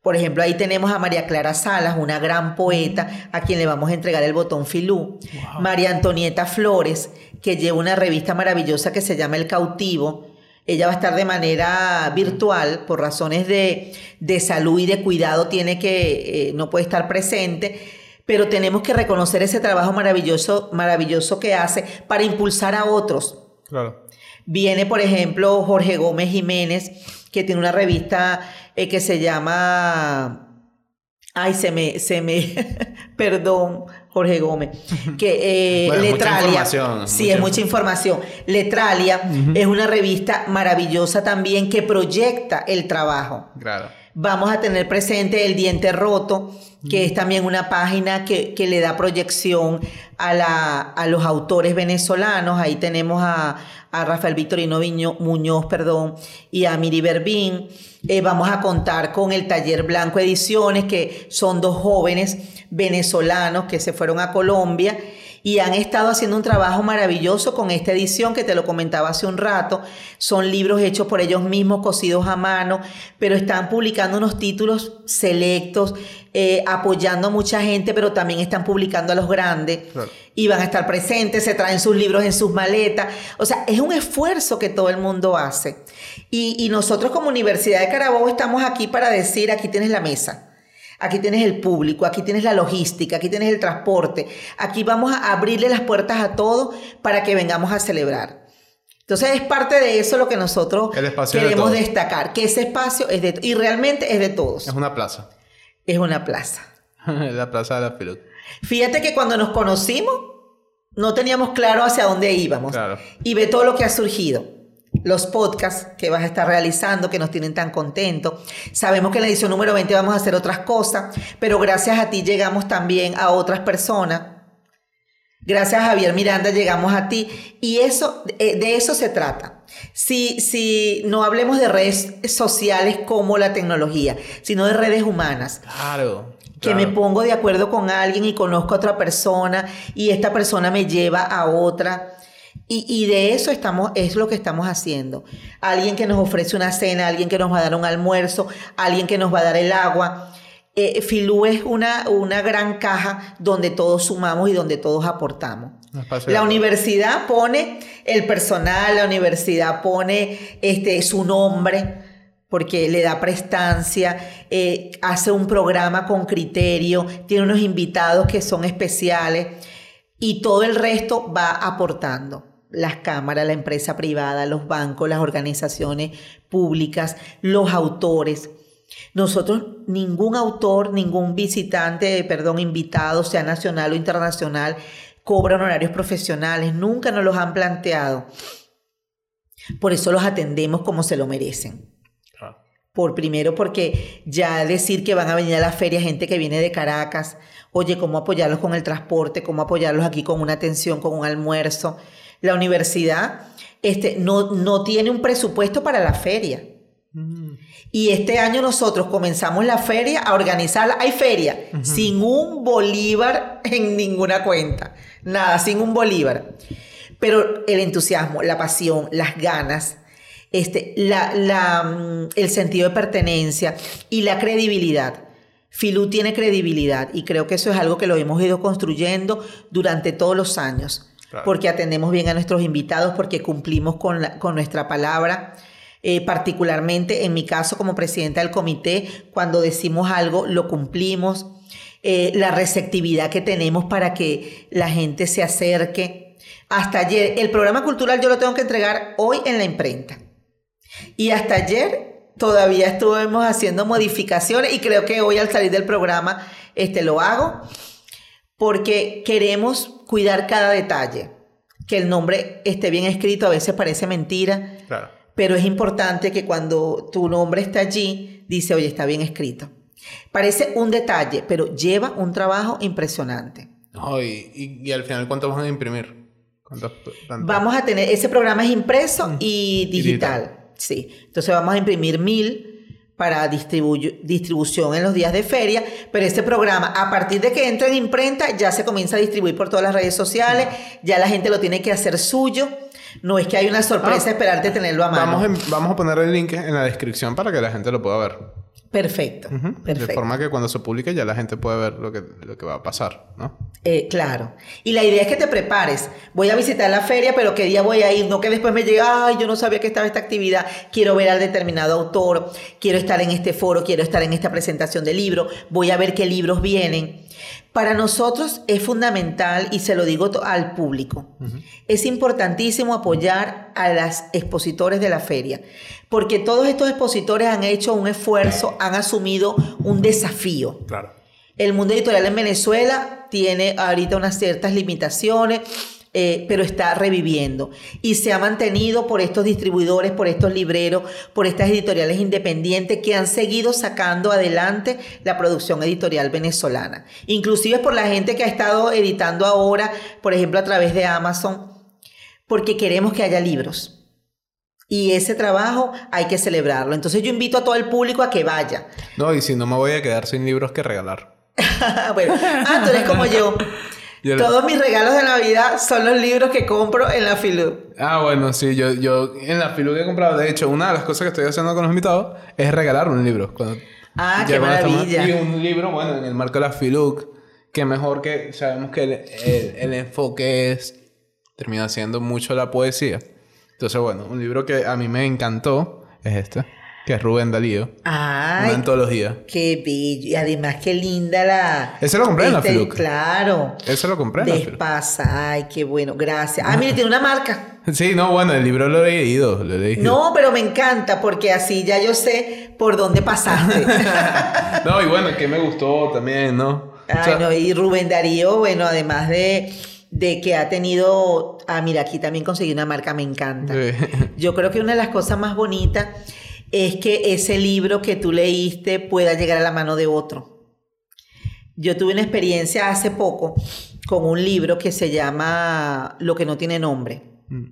Por ejemplo, ahí tenemos a María Clara Salas, una gran poeta, a quien le vamos a entregar el botón filú. María Antonieta Flores, que lleva una revista maravillosa que se llama El Cautivo ella va a estar de manera virtual por razones de, salud y de cuidado, tiene que, eh, no puede estar presente, pero tenemos que reconocer ese trabajo maravilloso, maravilloso que hace para impulsar a otros. Claro. Viene, por ejemplo, Jorge Gómez Jiménez, que tiene una revista eh, que se llama Ay, se me, se me, perdón, Jorge Gómez, que eh, Letralia, sí, es mucha información. Letralia es una revista maravillosa también que proyecta el trabajo. Claro. Vamos a tener presente El Diente Roto, que es también una página que, que le da proyección a, la, a los autores venezolanos. Ahí tenemos a, a Rafael Victorino Muñoz perdón, y a Miri Berbín. Eh, vamos a contar con el Taller Blanco Ediciones, que son dos jóvenes venezolanos que se fueron a Colombia y han estado haciendo un trabajo maravilloso con esta edición que te lo comentaba hace un rato. Son libros hechos por ellos mismos, cosidos a mano, pero están publicando unos títulos selectos, eh, apoyando a mucha gente, pero también están publicando a los grandes. Y van a estar presentes, se traen sus libros en sus maletas. O sea, es un esfuerzo que todo el mundo hace. Y, y nosotros como Universidad de Carabobo estamos aquí para decir, aquí tienes la mesa aquí tienes el público, aquí tienes la logística, aquí tienes el transporte, aquí vamos a abrirle las puertas a todos para que vengamos a celebrar. Entonces es parte de eso lo que nosotros queremos destacar, que ese espacio es de y realmente es de todos. Es una plaza. Es una plaza. la plaza de la pelota. Fíjate que cuando nos conocimos no teníamos claro hacia dónde íbamos. Y ve todo lo que ha surgido los podcasts que vas a estar realizando que nos tienen tan contentos. Sabemos que en la edición número 20 vamos a hacer otras cosas, pero gracias a ti llegamos también a otras personas. Gracias a Javier Miranda llegamos a ti y eso eh, de eso se trata. Si, si no hablemos de redes sociales como la tecnología, sino de redes humanas. Claro. Que me pongo de acuerdo con alguien y conozco a otra persona y esta persona me lleva a otra y, de eso estamos, es lo que estamos haciendo. Alguien que nos ofrece una cena, alguien que nos va a dar un almuerzo, alguien que nos va a dar el agua. Eh, Filú es una, una gran caja donde todos sumamos y donde todos aportamos. La universidad pone el personal, la universidad pone este, su nombre porque le da prestancia, eh, hace un programa con criterio, tiene unos invitados que son especiales y todo el resto va aportando las cámaras, la empresa privada, los bancos, las organizaciones públicas, los autores. Nosotros, ningún autor, ningún visitante, perdón, invitado, sea nacional o internacional, cobra honorarios profesionales, nunca nos los han planteado. Por eso los atendemos como se lo merecen. Por primero, porque ya decir que van a venir a la feria gente que viene de Caracas, oye, cómo apoyarlos con el transporte, cómo apoyarlos aquí con una atención, con un almuerzo la universidad este, no, no tiene un presupuesto para la feria. Mm. Y este año nosotros comenzamos la feria a organizarla. Hay feria sin un bolívar en ninguna cuenta. Nada, sin un bolívar. Pero el entusiasmo, la pasión, las ganas, este, la, la, mm, el sentido de pertenencia y la credibilidad Filú tiene credibilidad y creo que eso es algo que lo hemos ido construyendo durante todos los años, porque atendemos bien a nuestros invitados, porque cumplimos con, con nuestra palabra. Eh, particularmente en mi caso como presidenta del comité, cuando decimos algo, lo cumplimos. Eh, la receptividad que tenemos para que la gente se acerque. Hasta ayer, el programa cultural yo lo tengo que entregar hoy en la imprenta. Y hasta ayer todavía estuvimos haciendo modificaciones y creo que hoy al salir del programa este, lo hago porque queremos cuidar cada detalle. Que el nombre esté bien escrito, a veces parece mentira. Pero es importante que cuando tu nombre está allí, dice, oye, está bien escrito. Parece un detalle, pero lleva un trabajo impresionante. y, al final, ¿cuánto van a imprimir? Vamos a tener, ese programa es impreso mm. y digital. Sí, entonces vamos a imprimir mil para distribución en los días de feria, pero este programa, a partir de que entra en imprenta, ya se comienza a distribuir por todas las redes sociales, ya la gente lo tiene que hacer suyo. No es que hay una sorpresa ah, esperarte tenerlo a mano. Vamos, vamos a poner el link en la descripción para que la gente lo pueda ver. Perfecto, perfecto. De forma que cuando se publique ya la gente puede ver lo que, lo que va a pasar, ¿no? Eh, claro. Y la idea es que te prepares. Voy a visitar la feria, pero ¿qué día voy a ir? No que después me llegue, ay, yo no sabía que estaba esta actividad. Quiero ver al determinado autor, quiero estar en este foro, quiero estar en esta presentación de libro, voy a ver qué libros vienen. Para nosotros es fundamental, y se lo digo al público, es importantísimo apoyar a las expositores de la feria, porque todos estos expositores han hecho un esfuerzo, han asumido un desafío. Claro. El mundo editorial en Venezuela tiene ahorita unas ciertas limitaciones, eh, pero está reviviendo y se ha mantenido por estos distribuidores, por estos libreros, por estas editoriales independientes que han seguido sacando adelante la producción editorial venezolana. Inclusive por la gente que ha estado editando ahora, por ejemplo, a través de Amazon, porque queremos que haya libros. Y ese trabajo hay que celebrarlo. Entonces yo invito a todo el público a que vaya. No, y si no me voy a quedar sin libros que regalar. bueno, ah, tú eres como yo. Todos mis regalos de Navidad son los libros que compro en la Filu. Ah, bueno, sí, yo, yo en la Filu que he comprado, de hecho, una de las cosas que estoy haciendo con los invitados es regalar un libro. ah, qué maravilla. Y un libro, bueno, en el marco de la Filu, que mejor que sabemos que el, el enfoque es, termina siendo mucho la poesía. Entonces, bueno, un libro que a mí me encantó es este, que es Rubén Dalío. Ay. todos los días. Qué bello. Y además, qué linda la. Ese lo compré en la este, Filuc. Claro. Ese lo compré en la Despasa. Ay, qué bueno. Gracias. Ah, mire, tiene una marca. Sí, no, bueno, el libro lo he leído, lo he leído. No, pero me encanta porque así ya yo sé por dónde pasaste. no, y bueno, que me gustó también, ¿no? Ay, no, y Rubén Darío, bueno, además de de que ha tenido, ah, mira, aquí también conseguí una marca, me encanta. Yo creo que una de las cosas más bonitas es que ese libro que tú leíste pueda llegar a la mano de otro. Yo tuve una experiencia hace poco con un libro que se llama Lo que no tiene nombre. Mm.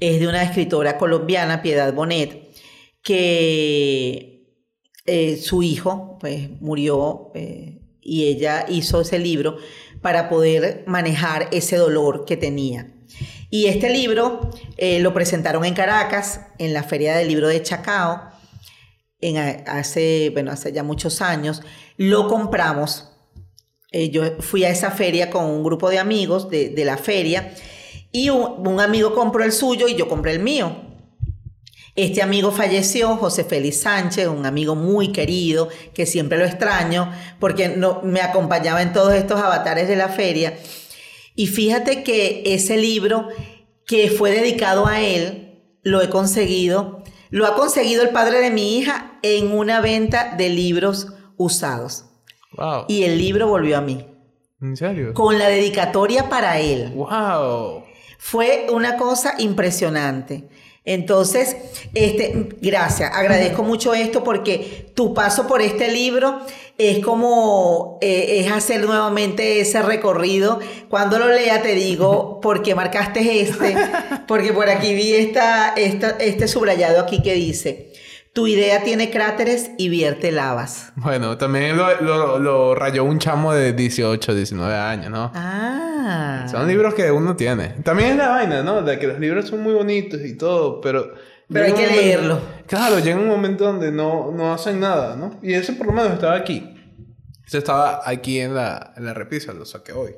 Es de una escritora colombiana, Piedad Bonet, que eh, su hijo pues, murió eh, y ella hizo ese libro para poder manejar ese dolor que tenía. Y este libro eh, lo presentaron en Caracas, en la Feria del Libro de Chacao, hace, bueno, hace ya muchos años. Lo compramos. Eh, yo fui a esa feria con un grupo de amigos de, la feria y un amigo compró el suyo y yo compré el mío. Este amigo falleció, José Félix Sánchez, un amigo muy querido, que siempre lo extraño, porque no, me acompañaba en todos estos avatares de la feria. Y fíjate que ese libro que fue dedicado a él, lo he conseguido, lo ha conseguido el padre de mi hija en una venta de libros usados. Wow. Y el libro volvió a mí. ¿En serio? Con la dedicatoria para él. Wow. Fue una cosa impresionante. Entonces, este, gracias, agradezco mucho esto porque tu paso por este libro es como eh, es hacer nuevamente ese recorrido. Cuando lo lea te digo por qué marcaste este, porque por aquí vi esta, este subrayado aquí que dice, tu idea tiene cráteres y vierte lavas. Bueno, también lo, lo rayó un chamo de 18, 19 años, ¿no? Ah. Son libros que uno tiene. También es la vaina, ¿no? De que los libros son muy bonitos y todo, pero... Pero hay que leerlo. Claro, llega un momento donde no, no hacen nada, ¿no? Y ese por lo menos estaba aquí. Yo estaba aquí en la, en la repisa, lo saqué hoy.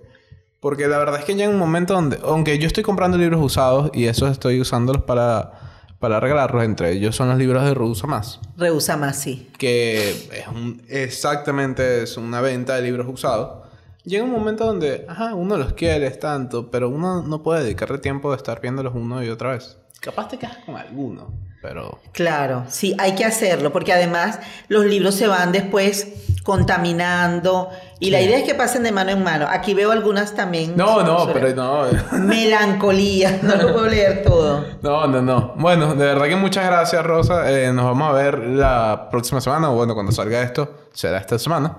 Porque la verdad es que en un momento donde, aunque yo estoy comprando libros usados y esos estoy usándolos para, para regalarlos, entre ellos son los libros de Reusa Más. Reusa Más, sí. Que es un, exactamente es una venta de libros usados. Llega un momento donde, ajá, uno los quiere tanto, pero uno no puede dedicarle tiempo de estar viéndolos uno y otra vez. Capaz te quedas con alguno, pero... Claro, sí, hay que hacerlo, porque además los libros se van después contaminando y la idea es que pasen de mano en mano. Aquí veo algunas también. No, no, pero no. Melancolía, no lo puedo leer todo. No, no, no. Bueno, de verdad que muchas gracias, Rosa. Eh, nos vamos a ver la próxima semana, o bueno, cuando salga esto, será esta semana.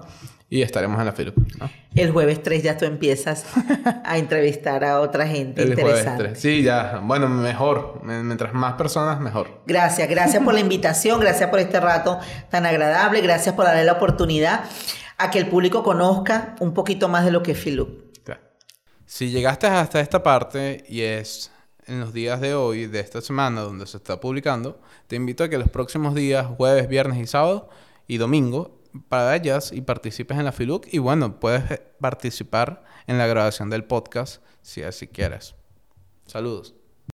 Y estaremos en la fila. El jueves 3 ya tú empiezas a entrevistar a otra gente El interesante. Jueves 3. Sí, ya. Bueno, mejor. Mientras más personas, mejor. Gracias. Gracias por la invitación. Gracias por este rato tan agradable. Gracias por darle la oportunidad a que el público conozca un poquito más de lo que es Filup. Si llegaste hasta esta parte y es en los días de hoy, de esta semana, donde se está publicando, te invito a que los próximos días, jueves, viernes y sábado y domingo, vayas y participes en la FILUC y bueno, puedes participar en la grabación del podcast si así quieres. Saludos.